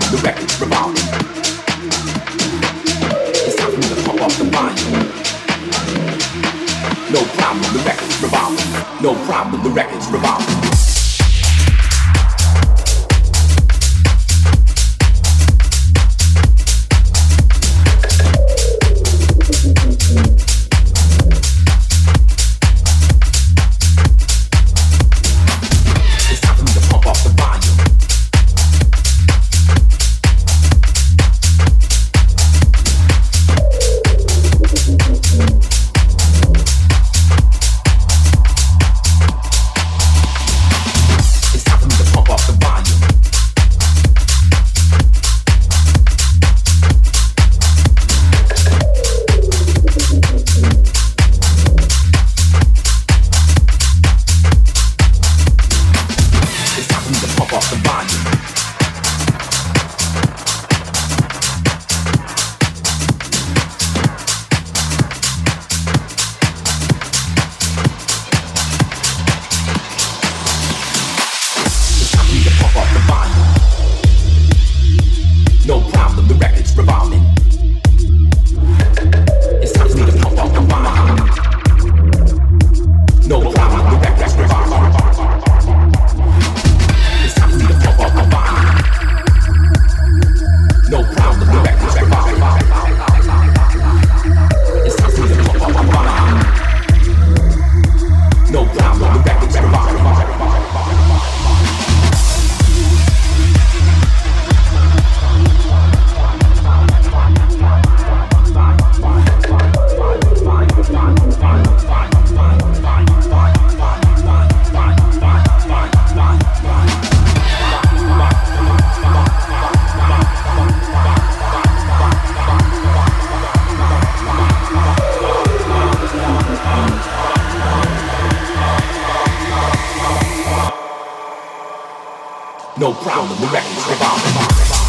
The record's revolving. It's time for me to the. No problem, the record's revolving. No problem, the record's. No problem, the record's revolving.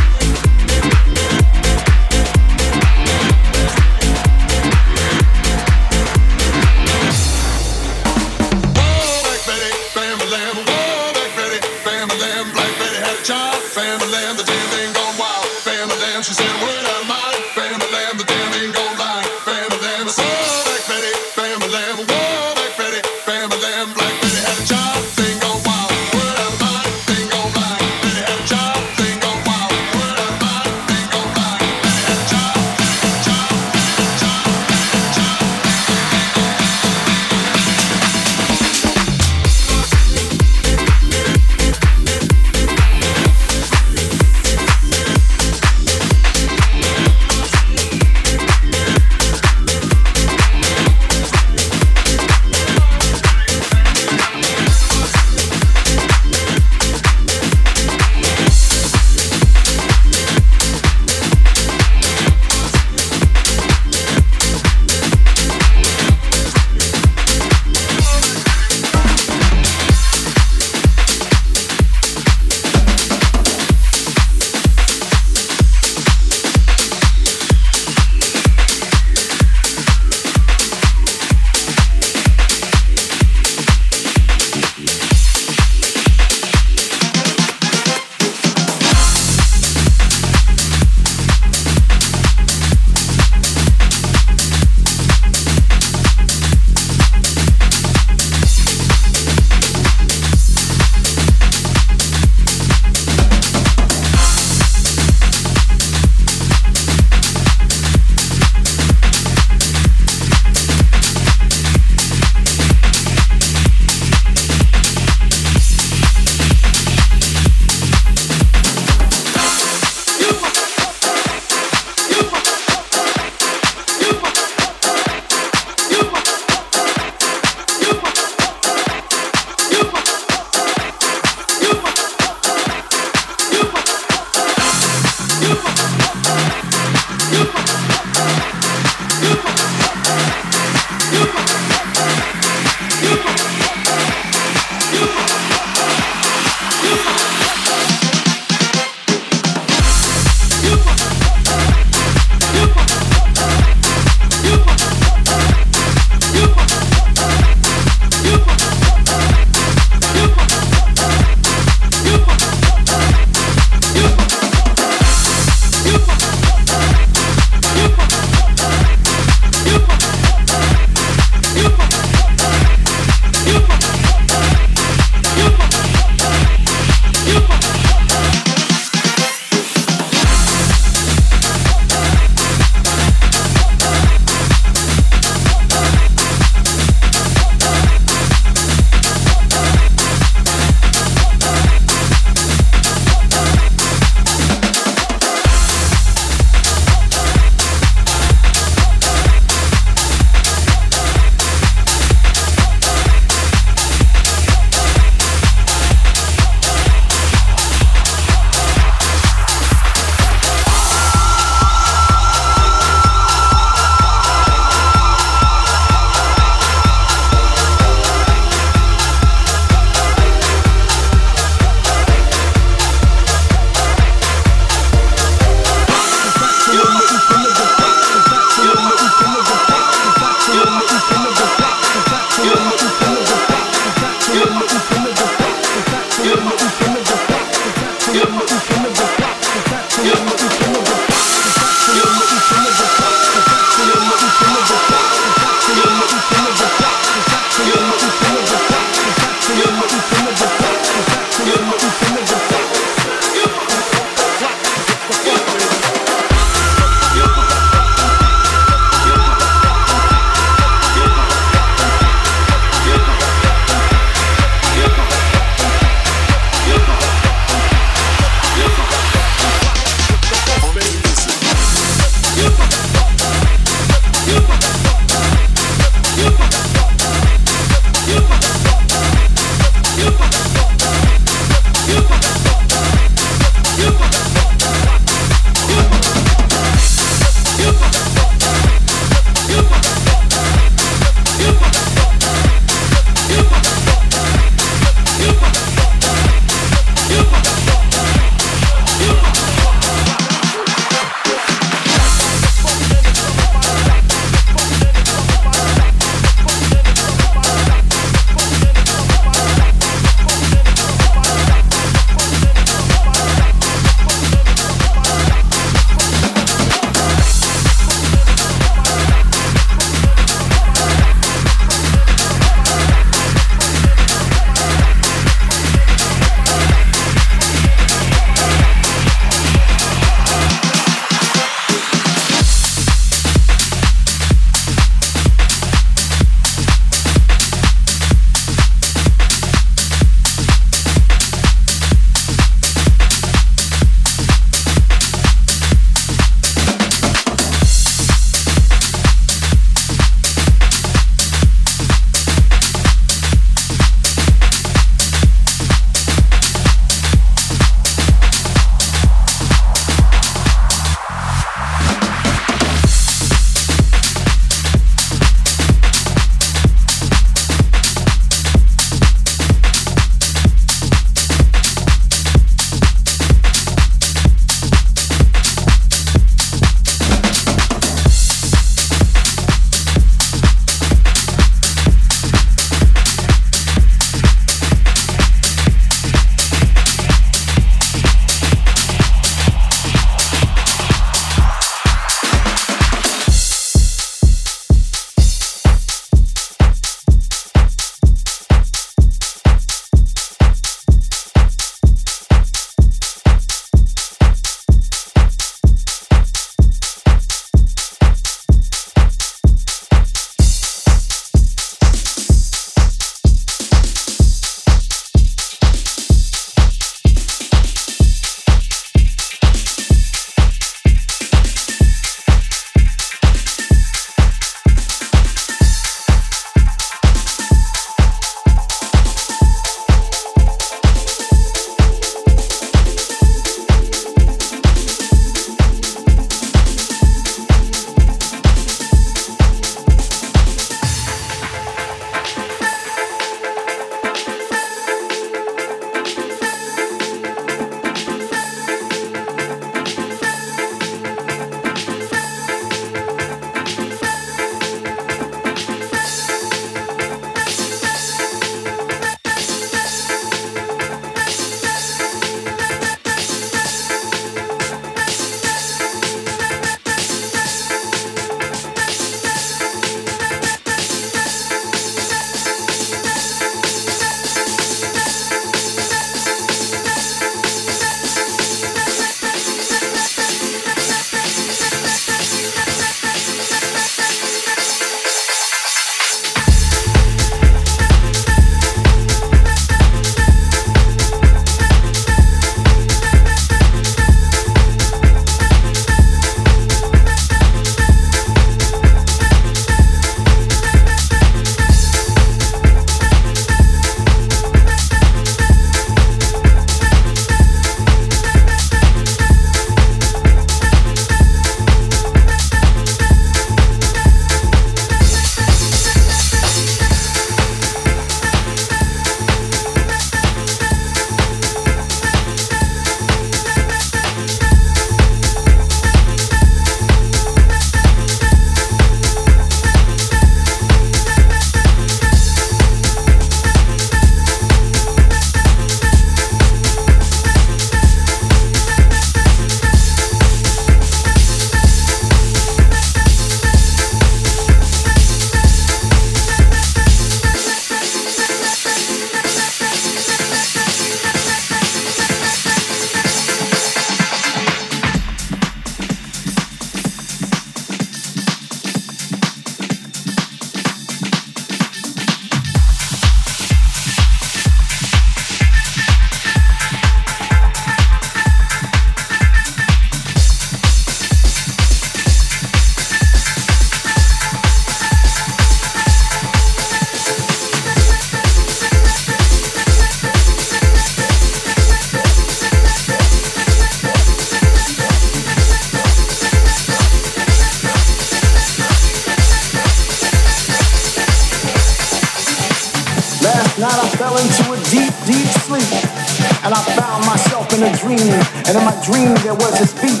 And I found myself in a dream. And in my dream there was this beat.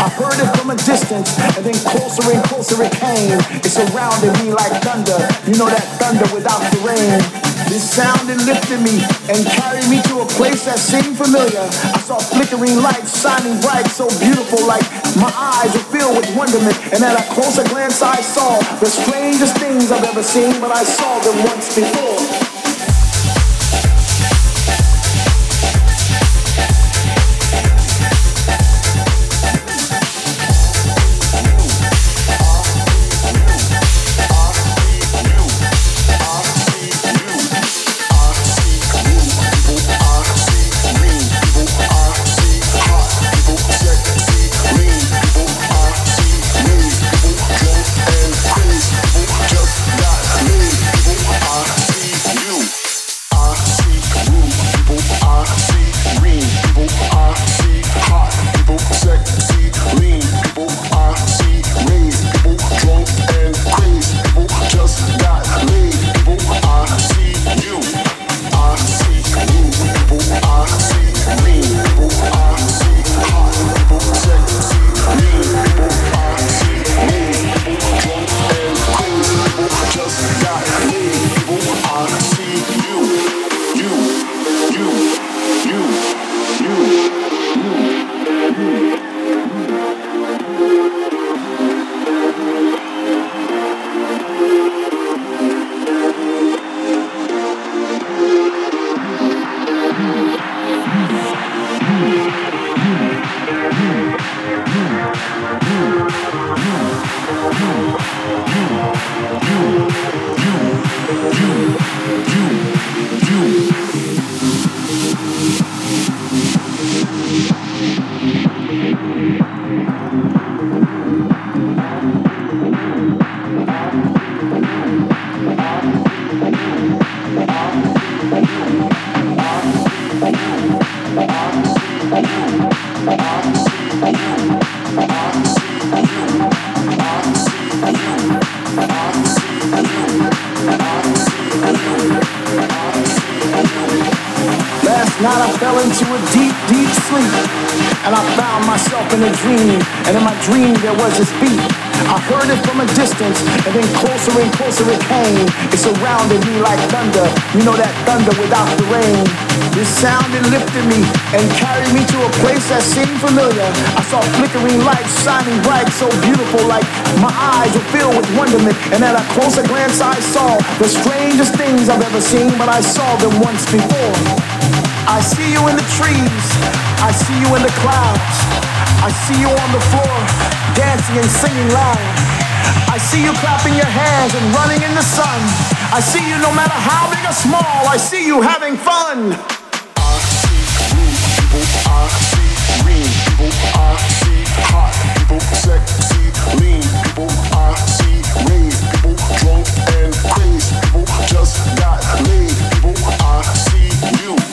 I heard it from a distance, and then closer and closer it came. It surrounded me like thunder. You know that thunder without the rain. This sound it lifted me and carried me to a place that seemed familiar. I saw flickering lights shining bright, so beautiful, like my eyes were filled with wonderment. And at a closer glance, I saw the strangest things I've ever seen, but I saw them once before. you, you. And in my dream there was this beat I heard it from a distance and then closer and closer it came. It surrounded me like thunder. You know that thunder without the rain. This sound it lifted me and carried me to a place that seemed familiar. I saw flickering lights shining bright so beautiful like my eyes were filled with wonderment. and at a closer glance, I saw the strangest things I've ever seen, but I saw them once before. I see you in the trees, I see you in the clouds, I see you on the floor, dancing and singing loud. I see you clapping your hands and running in the sun. I see you no matter how big or small, I see you having fun. I see green people, I see green people, I see hot people, sexy, lean people, I see rave people, drunk and crazy people, just got laid people, I see you.